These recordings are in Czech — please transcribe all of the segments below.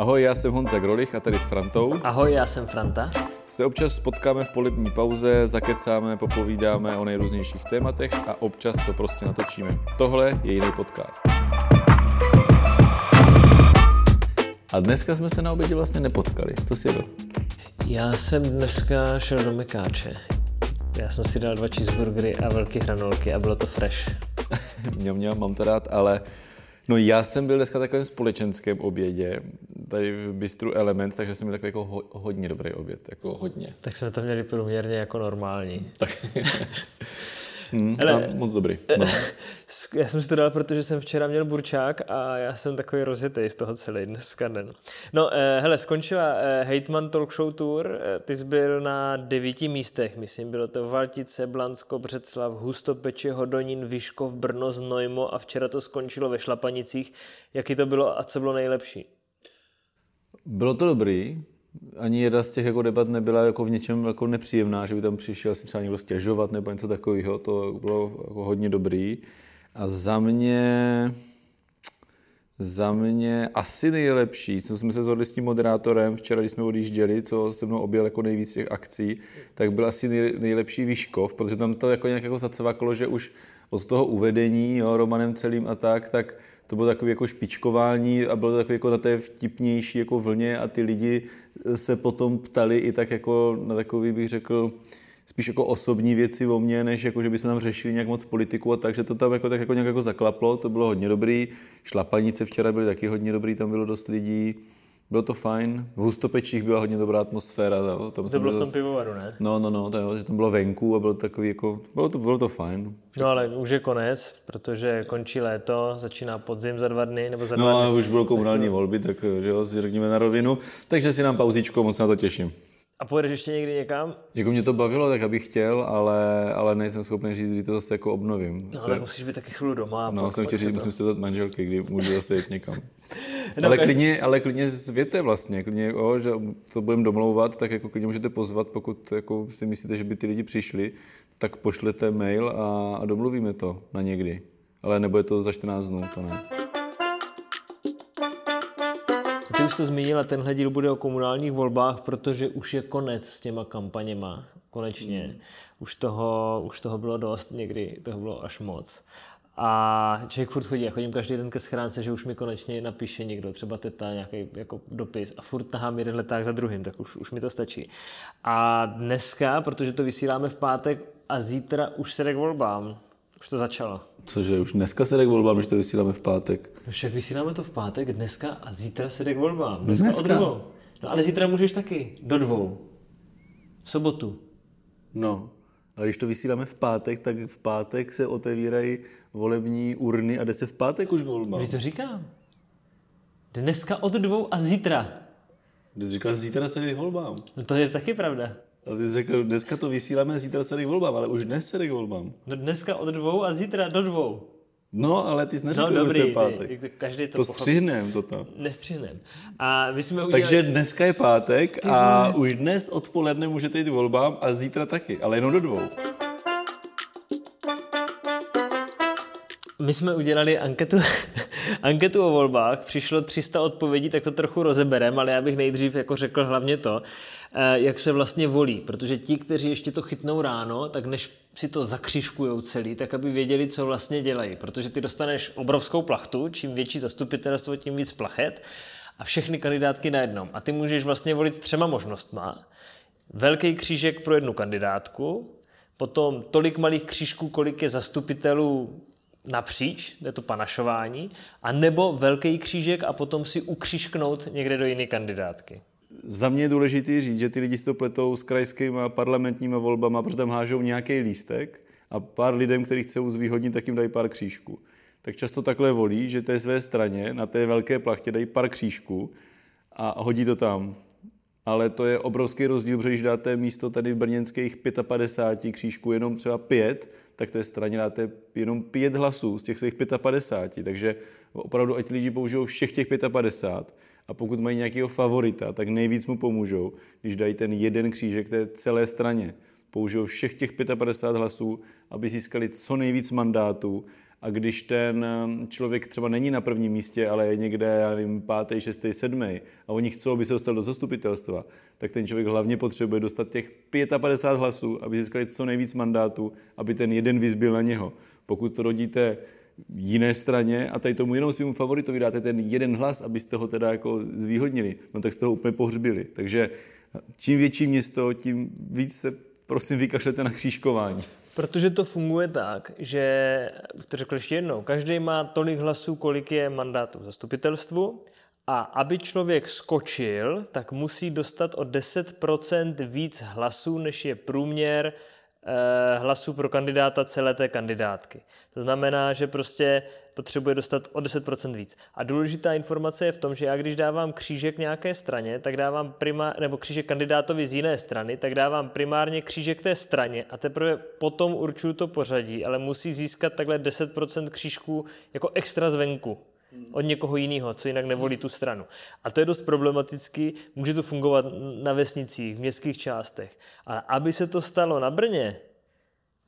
Ahoj, já jsem Honza Grolich a tady s Frantou. Ahoj, já jsem Franta. Se občas potkáme v polibní pauze, zakecáme, popovídáme o nejrůznějších tématech a občas to prostě natočíme. Tohle je jiný podcast. A dneska jsme se na obědě vlastně nepotkali. Co si jedl? Já jsem dneska šel do Mekáče. Já jsem si dal dva cheeseburgery a velké hranolky a bylo to fresh. měl, měl, mám to rád, ale No já jsem byl dneska takovém společenském obědě, tady v Bistru Element, takže jsem měl takový jako ho, hodně dobrý oběd, jako hodně. Tak jsme to měli průměrně jako normální. Tak. Hmm, Ale, moc dobrý. No. Já jsem si to dal, protože jsem včera měl burčák a já jsem takový rozjetý z toho celý dneska den. No, eh, hele, skončila eh, Hejtman Talk Show Tour. Eh, ty jsi byl na devíti místech, myslím. Bylo to Valtice, Blansko, Břeclav, Hustopeče, Hodonín, Vyškov, Brno, Znojmo a včera to skončilo ve Šlapanicích. Jaký to bylo a co bylo nejlepší? Bylo to dobrý ani jedna z těch jako debat nebyla jako v něčem jako nepříjemná, že by tam přišel si třeba někdo stěžovat nebo něco takového, to bylo jako hodně dobrý. A za mě, za mě asi nejlepší, co jsme se zhodli s tím moderátorem včera, když jsme odjížděli, co se mnou objel jako nejvíc těch akcí, tak byl asi nejlepší Výškov, protože tam to jako nějak jako zacvaklo, že už od toho uvedení jo, Romanem celým a tak, tak to bylo takové jako špičkování a bylo to takové jako na té vtipnější jako vlně a ty lidi se potom ptali i tak jako na takový bych řekl spíš jako osobní věci o mně, než jako, že bychom tam řešili nějak moc politiku a tak, že to tam jako, tak jako nějak jako zaklaplo, to bylo hodně dobrý. Šlapanice včera byly taky hodně dobrý, tam bylo dost lidí. Bylo to fajn. V Hustopečích byla hodně dobrá atmosféra. To, tam to bylo v tom pivovaru, ne? No, no, no, to, že tam bylo venku a bylo to takový jako, bylo to, bylo to fajn. No ale už je konec, protože končí léto, začíná podzim za dva dny, nebo za no, dva dny. No už budou komunální volby, tak že jo, si řekněme na rovinu. Takže si nám pauzičku, moc na to těším. A pojedeš ještě někdy někam? Jako mě to bavilo, tak abych chtěl, ale, ale nejsem schopný říct, kdy to zase jako obnovím. No, ale musíš být taky chvíli doma. No, jsem chtěl říct, to... musím se dát manželky, kdy můžu zase jít někam. no, ale, klidně, ale klidně zvěte vlastně, klidně, o, že to budeme domlouvat, tak jako klidně můžete pozvat, pokud jako si myslíte, že by ty lidi přišli, tak pošlete mail a, a domluvíme to na někdy. Ale nebude to za 14 dnů, to ne. Ty už to zmínila, tenhle díl bude o komunálních volbách, protože už je konec s těma kampaněma. Konečně. Hmm. Už, toho, už toho bylo dost, někdy toho bylo až moc. A člověk furt chodí, já chodím každý den ke schránce, že už mi konečně napíše někdo, třeba teta, nějaký jako dopis a furt tahám jeden leták za druhým, tak už, už mi to stačí. A dneska, protože to vysíláme v pátek a zítra už se jde k volbám, už to začalo. Cože, už dneska se jde k volbám, když to vysíláme v pátek. No však vysíláme to v pátek, dneska a zítra se jde k volbám. Dneska, dneska? od dvou. No ale zítra můžeš taky, do dvou. V sobotu. No, ale když to vysíláme v pátek, tak v pátek se otevírají volební urny a jde se v pátek už k volbám. to říkám. Dneska od dvou a zítra. Ty říkáš, zítra se jde k volbám. No to je taky pravda. Ale ty jsi řekl, dneska to vysíláme, zítra se jde k volbám, ale už dnes se jde k volbám. No dneska od dvou a zítra do dvou. No, ale ty jsi neřekl, no, dobrý, pátek. Ty, každý to to střihnem toto. Nestřihnem. A my jsme udělali... Takže dneska je pátek a už dnes odpoledne můžete jít k volbám a zítra taky, ale jenom do dvou. My jsme udělali anketu, anketu o volbách, přišlo 300 odpovědí, tak to trochu rozeberem, ale já bych nejdřív jako řekl hlavně to, eh, jak se vlastně volí, protože ti, kteří ještě to chytnou ráno, tak než si to zakřižkují celý, tak aby věděli, co vlastně dělají, protože ty dostaneš obrovskou plachtu, čím větší zastupitelstvo, tím víc plachet a všechny kandidátky na jednom. A ty můžeš vlastně volit třema možnostma. Velký křížek pro jednu kandidátku, potom tolik malých křížků, kolik je zastupitelů napříč, je to panašování, a nebo velký křížek a potom si ukřížknout někde do jiné kandidátky. Za mě je důležité říct, že ty lidi si to pletou s krajskými parlamentními volbami, protože tam hážou nějaký lístek a pár lidem, kteří chcou zvýhodnit, tak jim dají pár křížků. Tak často takhle volí, že té své straně na té velké plachtě dají pár křížků a hodí to tam ale to je obrovský rozdíl, protože když dáte místo tady v brněnských 55 křížků jenom třeba pět, tak té straně dáte jenom pět hlasů z těch svých 55, takže opravdu ať lidi použijou všech těch 55 a pokud mají nějakého favorita, tak nejvíc mu pomůžou, když dají ten jeden křížek té celé straně. Použijou všech těch 55 hlasů, aby získali co nejvíc mandátů a když ten um, člověk třeba není na prvním místě, ale je někde, já nevím, pátý, šestý, sedmý a oni chcou, aby se dostal do zastupitelstva, tak ten člověk hlavně potřebuje dostat těch 55 hlasů, aby získali co nejvíc mandátů, aby ten jeden vyzbyl na něho. Pokud to rodíte jiné straně a tady tomu jenom svým favoritovi dáte ten jeden hlas, abyste ho teda jako zvýhodnili, no tak jste ho úplně pohřbili. Takže čím větší město, tím víc se prosím vykašlete na křížkování. Protože to funguje tak, že, to řekl ještě jednou, každý má tolik hlasů, kolik je mandátů v zastupitelstvu a aby člověk skočil, tak musí dostat o 10% víc hlasů, než je průměr Eh, hlasů pro kandidáta celé té kandidátky. To znamená, že prostě potřebuje dostat o 10% víc. A důležitá informace je v tom, že já když dávám křížek nějaké straně, tak dávám prima, nebo křížek kandidátovi z jiné strany, tak dávám primárně křížek té straně a teprve potom určuju to pořadí, ale musí získat takhle 10% křížků jako extra zvenku od někoho jiného, co jinak nevolí tu stranu. A to je dost problematický, může to fungovat na vesnicích, v městských částech. Ale aby se to stalo na Brně,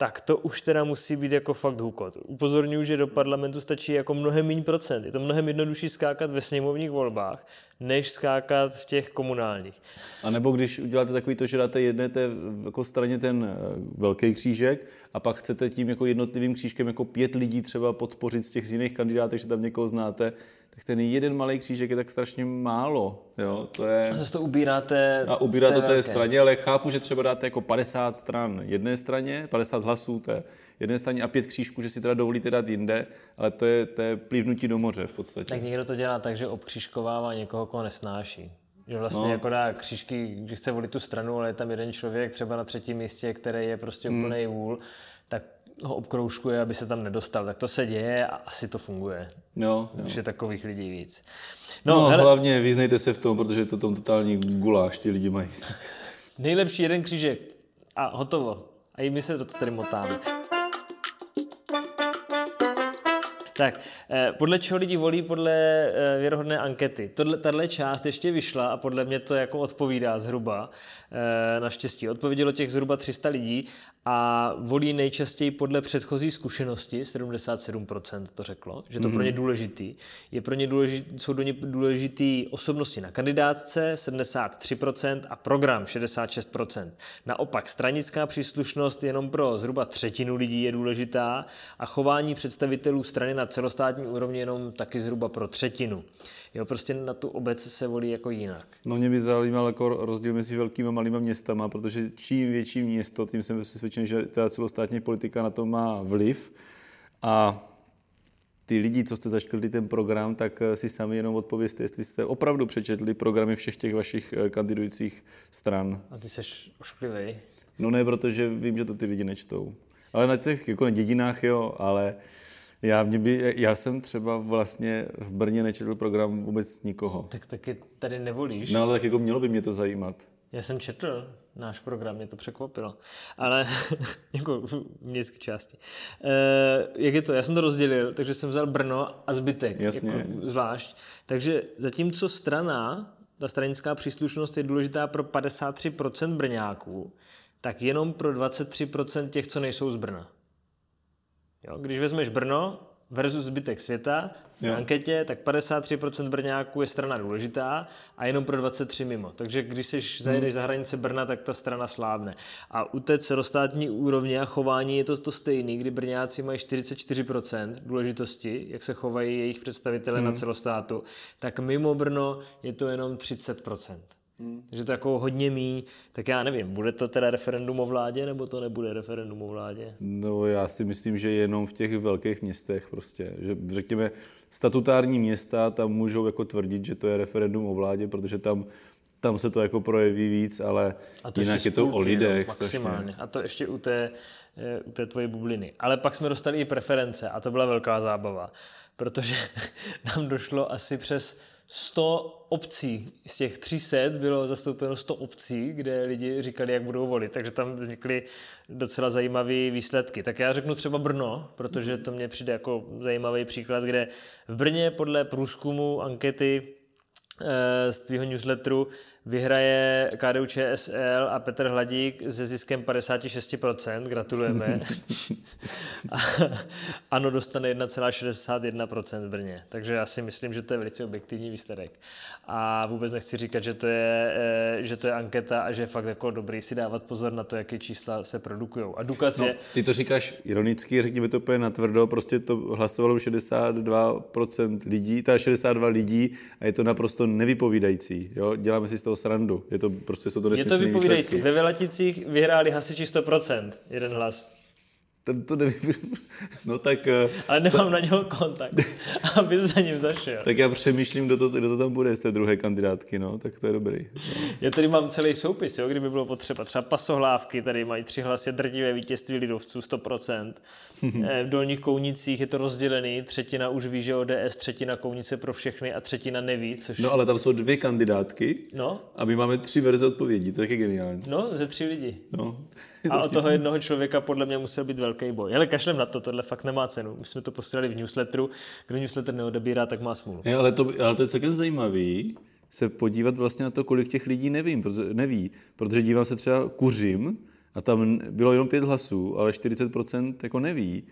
tak to už teda musí být jako fakt hukot. Upozorňuji, že do parlamentu stačí jako mnohem méně procent. Je to mnohem jednodušší skákat ve sněmovních volbách, než skákat v těch komunálních. A nebo když uděláte takový to, že dáte jedné té jako straně ten eh, velký křížek a pak chcete tím jako jednotlivým křížkem jako pět lidí třeba podpořit z těch z jiných kandidátů, že tam někoho znáte, tak ten jeden malý křížek je tak strašně málo. Jo? To je... A zase to ubíráte A ubíráte té, té straně, ale chápu, že třeba dáte jako 50 stran jedné straně, 50 hlasů té jedné straně a pět křížků, že si teda dovolíte dát jinde, ale to je, to je plivnutí do moře v podstatě. Tak někdo to dělá tak, že obkřížkovává někoho, koho nesnáší. Že vlastně no. jako dá křížky, že chce volit tu stranu, ale je tam jeden člověk třeba na třetím místě, který je prostě hmm. úplný vůl, tak ho obkroužkuje, aby se tam nedostal. Tak to se děje a asi to funguje. Jo, jo. Takže takových lidí víc. No, no hele... hlavně vyznejte se v tom, protože je to tom totální guláš, ti lidi mají. Nejlepší jeden křížek a hotovo. A i my se to tady motáme. Tak, eh, podle čeho lidi volí? Podle eh, věrohodné ankety. Tahle část ještě vyšla a podle mě to jako odpovídá zhruba. Eh, naštěstí odpovědělo těch zhruba 300 lidí a volí nejčastěji podle předchozí zkušenosti, 77% to řeklo, že to mm-hmm. pro ně důležitý. Je pro ně důležitý, jsou do ně důležitý osobnosti na kandidátce, 73% a program 66%. Naopak stranická příslušnost jenom pro zhruba třetinu lidí je důležitá a chování představitelů strany na celostátní úrovni jenom taky zhruba pro třetinu. Jo, prostě na tu obec se volí jako jinak. No mě by zajímal jako rozdíl mezi velkými a malými městama, protože čím větší město, tím jsem přesvědčen, že ta celostátní politika na to má vliv. A ty lidi, co jste zaškrtli ten program, tak eh, si sami jenom odpověste, jestli jste opravdu přečetli programy všech těch vašich eh, kandidujících stran. A ty jsi ošklivý. No ne, protože vím, že to ty lidi nečtou. Ale na těch jako na dědinách jo, ale já, mě by, já jsem třeba vlastně v Brně nečetl program vůbec nikoho. Tak taky tady nevolíš. No ale tak jako mělo by mě to zajímat. Já jsem četl náš program, mě to překvapilo. Ale jako v městské části. E, jak je to? Já jsem to rozdělil, takže jsem vzal Brno a zbytek. Jasně. Jako zvlášť. Takže zatímco strana, ta stranická příslušnost je důležitá pro 53% Brňáků, tak jenom pro 23% těch, co nejsou z Brna. Jo, když vezmeš Brno versus zbytek světa v anketě, tak 53% Brňáků je strana důležitá a jenom pro 23 mimo. Takže když jsi zajedeš hmm. za hranice Brna, tak ta strana slábne. A u té celostátní úrovně a chování je to to stejné, kdy Brňáci mají 44% důležitosti, jak se chovají jejich představitelé hmm. na celostátu, tak mimo Brno je to jenom 30%. Hmm. Takže to jako hodně mý, tak já nevím, bude to teda referendum o vládě, nebo to nebude referendum o vládě? No já si myslím, že jenom v těch velkých městech prostě, že řekněme statutární města tam můžou jako tvrdit, že to je referendum o vládě, protože tam tam se to jako projeví víc, ale a to jinak je to o lidech. No, maximálně. A to ještě u té, eh, u té tvoje bubliny. Ale pak jsme dostali i preference a to byla velká zábava, protože nám došlo asi přes 100 obcí. Z těch 300 bylo zastoupeno 100 obcí, kde lidi říkali, jak budou volit, takže tam vznikly docela zajímavé výsledky. Tak já řeknu třeba Brno, protože to mně přijde jako zajímavý příklad, kde v Brně podle průzkumu ankety z tvýho newsletteru vyhraje KDU ČSL a Petr Hladík se ziskem 56%, gratulujeme. a ano dostane 1,61% v Brně, takže já si myslím, že to je velice objektivní výsledek. A vůbec nechci říkat, že to je, eh, že to je anketa a že je fakt jako dobrý si dávat pozor na to, jaké čísla se produkují. A důkaz no, je... Ty to říkáš ironicky, řekněme to úplně natvrdo, prostě to hlasovalo 62% lidí, ta 62 lidí a je to naprosto nevypovídající. Jo? Děláme si z toho toho srandu. Je to prostě, jsou to Je to vypovídající. Ve Velaticích vyhráli hasiči 100%, jeden hlas ten to nevím. No tak... Eh, Ale nemám to... na něho kontakt, aby za ním zašel. Tak já přemýšlím, kdo to, kdo to tam bude z té druhé kandidátky, no, tak to je dobrý. No. Já tady mám celý soupis, jo, kdyby bylo potřeba. Třeba pasohlávky, tady mají tři hlasy drtivé vítězství lidovců, 100%. Eh, v dolních kounicích je to rozdělený, třetina už ví, že ODS, třetina kounice pro všechny a třetina neví. Což... No ale tam jsou dvě kandidátky no? a my máme tři verze odpovědí, to je taky geniální. No, ze tři lidi. No. A od toho jednoho člověka podle mě musel být velký boj. Ale kašlem na to, tohle fakt nemá cenu. My jsme to posílali v newsletteru. Kdo newsletter neodebírá, tak má smůlu. Je, ale, to, ale to je celkem zajímavý se podívat vlastně na to, kolik těch lidí nevím, protože, neví. Protože dívám se třeba kuřím a tam bylo jenom pět hlasů, ale 40% jako neví.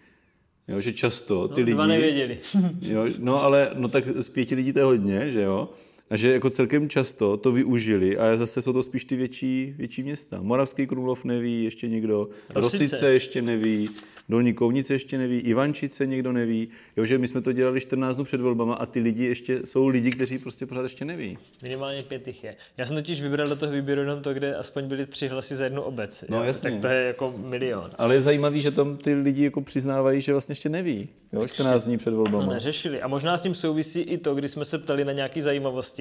Jo, že často ty no, lidi... nevěděli. jo, no ale no tak z pěti lidí to je hodně, že jo? A že jako celkem často to využili a zase jsou to spíš ty větší, větší města. Moravský Krumlov neví, ještě někdo, Rosice, Rosice ještě neví, Dolní Kounice ještě neví, Ivančice někdo neví. Jo, že my jsme to dělali 14 dnů před volbama a ty lidi ještě jsou lidi, kteří prostě pořád ještě neví. Minimálně pět jich je. Já jsem totiž vybral do toho výběru jenom to, kde aspoň byly tři hlasy za jednu obec. No, jo? jasně. Tak to je jako milion. Ale je zajímavý, že tam ty lidi jako přiznávají, že vlastně ještě neví. Jo, 14 dní před volbama. To neřešili. A možná s tím souvisí i to, když jsme se ptali na nějaké zajímavosti,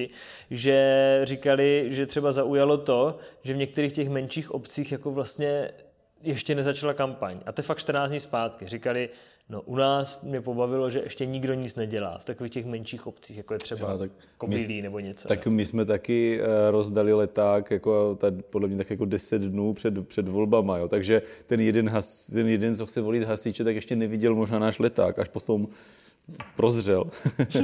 že říkali, že třeba zaujalo to, že v některých těch menších obcích jako vlastně ještě nezačala kampaň. A to je fakt 14 dní zpátky. Říkali, no u nás mě pobavilo, že ještě nikdo nic nedělá v takových těch menších obcích, jako je třeba ja, Kobylí nebo něco. Tak my jsme taky eh, rozdali leták, jako tady, podle mě tak jako 10 dnů před, před volbama, jo. takže ten jeden, has, ten jeden, co chce volit hasiče, tak ještě neviděl možná náš leták, až potom prozřel.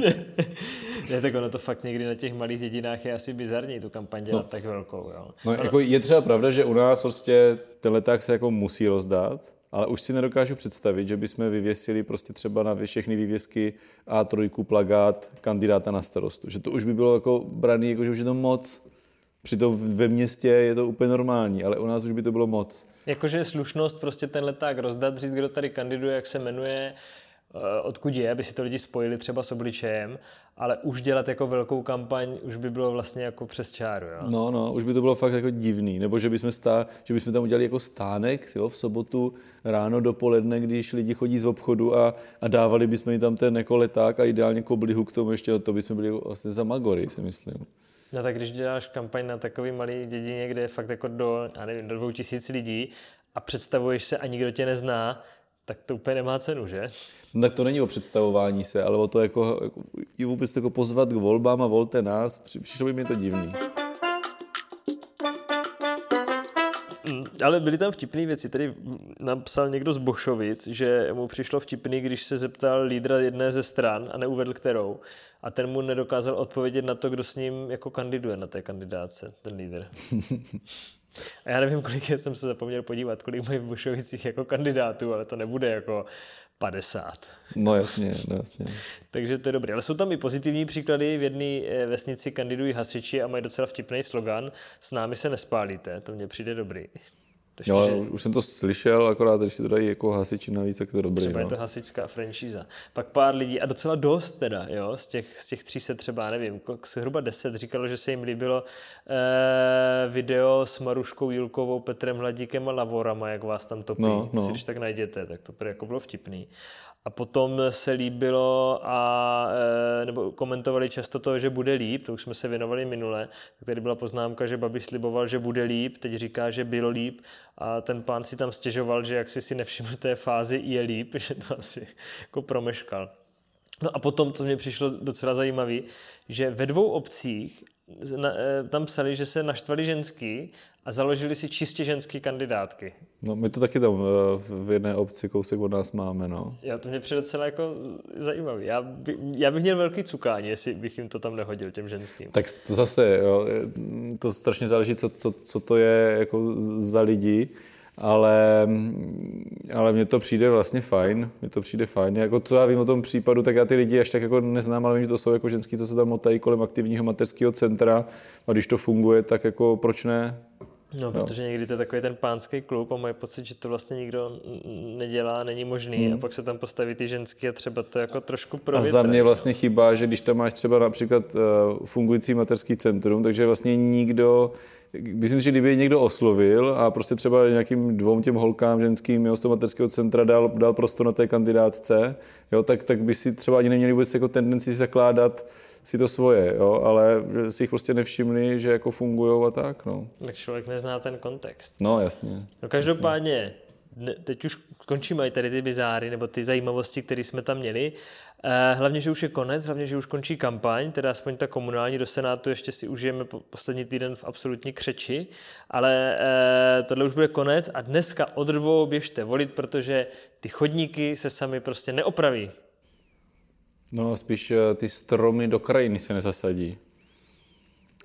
ne, tak ono to fakt někdy na těch malých dědinách je asi bizarní tu kampaň dělat no. tak velkou. Jo. No, ono... jako je třeba pravda, že u nás prostě ten leták se jako musí rozdat, ale už si nedokážu představit, že bychom vyvěsili prostě třeba na všechny vývězky A3 plagát kandidáta na starostu. Že to už by bylo jako braný, jako že už je to moc. Přitom ve městě je to úplně normální, ale u nás už by to bylo moc. Jakože slušnost prostě ten leták rozdat, říct, kdo tady kandiduje, jak se jmenuje, odkud je, aby si to lidi spojili třeba s obličejem, ale už dělat jako velkou kampaň už by bylo vlastně jako přes čáru. Jo? No, no, už by to bylo fakt jako divný, nebo že bychom, stá, že bychom tam udělali jako stánek jo, v sobotu ráno dopoledne, když lidi chodí z obchodu a, a dávali bychom jim tam ten jako leták a ideálně koblihu k tomu ještě, to bychom byli vlastně za Magory, si myslím. No tak když děláš kampaň na takový malý dědině, kde je fakt jako do, já nevím, do dvou tisíc lidí a představuješ se a nikdo tě nezná, tak to úplně nemá cenu, že? No, tak to není o představování se, ale o to jako, i vůbec jako pozvat k volbám a volte nás, přišlo by mi to divný. Mm, ale byly tam vtipné věci. Tady napsal někdo z Bošovic, že mu přišlo vtipný, když se zeptal lídra jedné ze stran a neuvedl kterou. A ten mu nedokázal odpovědět na to, kdo s ním jako kandiduje na té kandidáce, ten lídr. A já nevím, kolik jsem se zapomněl podívat, kolik mají v Bušovicích jako kandidátů, ale to nebude jako 50. No jasně, no jasně. Takže to je dobré. Ale jsou tam i pozitivní příklady. V jedné eh, vesnici kandidují hasiči a mají docela vtipný slogan S námi se nespálíte. To mně přijde dobrý. Ještě, jo, že... už jsem to slyšel, akorát když si to dají jako hasiči navíc, tak to je dobrý. Třeba no. je to hasičská franšíza. Pak pár lidí, a docela dost teda, jo, z těch, z těch tří se třeba, nevím, zhruba deset říkalo, že se jim líbilo eh, video s Maruškou Jilkovou, Petrem Hladíkem a Lavorama, jak vás tam topí. No, no. Si když tak najděte, tak to jako bylo vtipný. A potom se líbilo a e, nebo komentovali často to, že bude líp, to už jsme se věnovali minule. Tak tady byla poznámka, že Babiš sliboval, že bude líp, teď říká, že bylo líp a ten pán si tam stěžoval, že jak si si nevšiml té fázi je líp, že to asi jako promeškal. No a potom, co mě přišlo docela zajímavé, že ve dvou obcích na, eh, tam psali, že se naštvali ženský a založili si čistě ženský kandidátky. No, my to taky tam eh, v jedné obci kousek od nás máme, no. Já to mě přijde docela jako zajímavý. Já, by, já bych měl velký cukání, jestli bych jim to tam nehodil, těm ženským. Tak to zase, jo, to strašně záleží, co, co, co to je jako za lidi ale, ale mně to přijde vlastně fajn, mně to přijde fajn. Jako co já vím o tom případu, tak já ty lidi až tak jako neznám, ale vím, že to jsou jako ženský, co se tam motají kolem aktivního mateřského centra a když to funguje, tak jako proč ne? No, protože někdy to je takový ten pánský klub a mají pocit, že to vlastně nikdo nedělá, není možný hmm. a pak se tam postaví ty ženský a třeba to jako trošku pro. A za mě vlastně chybá, že když tam máš třeba například uh, fungující mateřský centrum, takže vlastně nikdo, myslím, že kdyby někdo oslovil a prostě třeba nějakým dvou těm holkám ženským jo, z toho mateřského centra dal, dal prostor na té kandidátce, jo, tak, tak by si třeba ani neměli vůbec jako tendenci zakládat si to svoje, jo, ale si jich prostě nevšimli, že jako fungují a tak, no. Tak člověk nezná ten kontext. No, jasně. No každopádně, jasně. teď už končíme tady ty bizáry, nebo ty zajímavosti, které jsme tam měli. Eh, hlavně, že už je konec, hlavně, že už končí kampaň, teda aspoň ta komunální do Senátu, ještě si užijeme poslední týden v absolutní křeči, ale eh, tohle už bude konec a dneska od dvou běžte volit, protože ty chodníky se sami prostě neopraví. No, spíš eh, ty stromy do krajiny se nezasadí.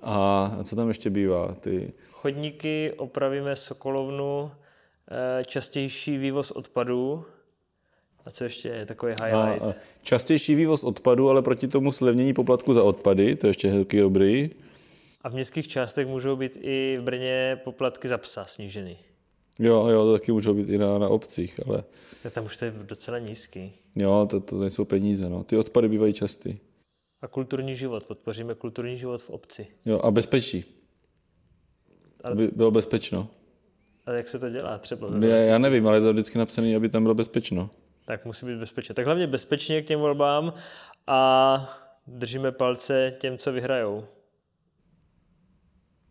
A co tam ještě bývá? Ty... Chodníky, opravíme Sokolovnu, eh, častější vývoz odpadů. A co ještě je takový highlight? A, a častější vývoz odpadů, ale proti tomu slevnění poplatku za odpady, to je ještě taky dobrý. A v městských částech můžou být i v Brně poplatky za psa sníženy. Jo, jo, to taky můžou být i na, na obcích, ale... Tak tam už to je docela nízký. Jo, to, to nejsou peníze, no. Ty odpady bývají častý. A kulturní život, podpoříme kulturní život v obci. Jo, a bezpečí. Aby bylo bezpečno. A jak se to dělá třeba? Já, já nevím, ale je to vždycky napsané, aby tam bylo bezpečno. Tak musí být bezpečně. Tak hlavně bezpečně k těm volbám a držíme palce těm, co vyhrajou.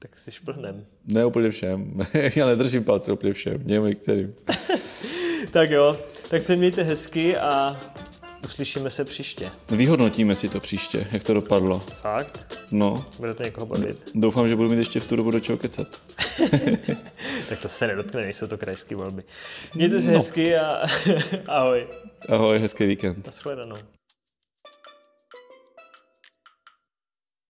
Tak si šplhnem. Ne úplně všem. Já nedržím palce úplně všem. Něm kterým. tak jo, tak se mějte hezky a uslyšíme se příště. Vyhodnotíme si to příště, jak to dopadlo. Fakt? No. Bude to někoho bavit? Doufám, že budu mít ještě v tu dobu do čeho kecat. tak to se nedotkne, nejsou to krajské volby. Mějte se no. hezky a ahoj. Ahoj, hezký víkend. Naschledanou.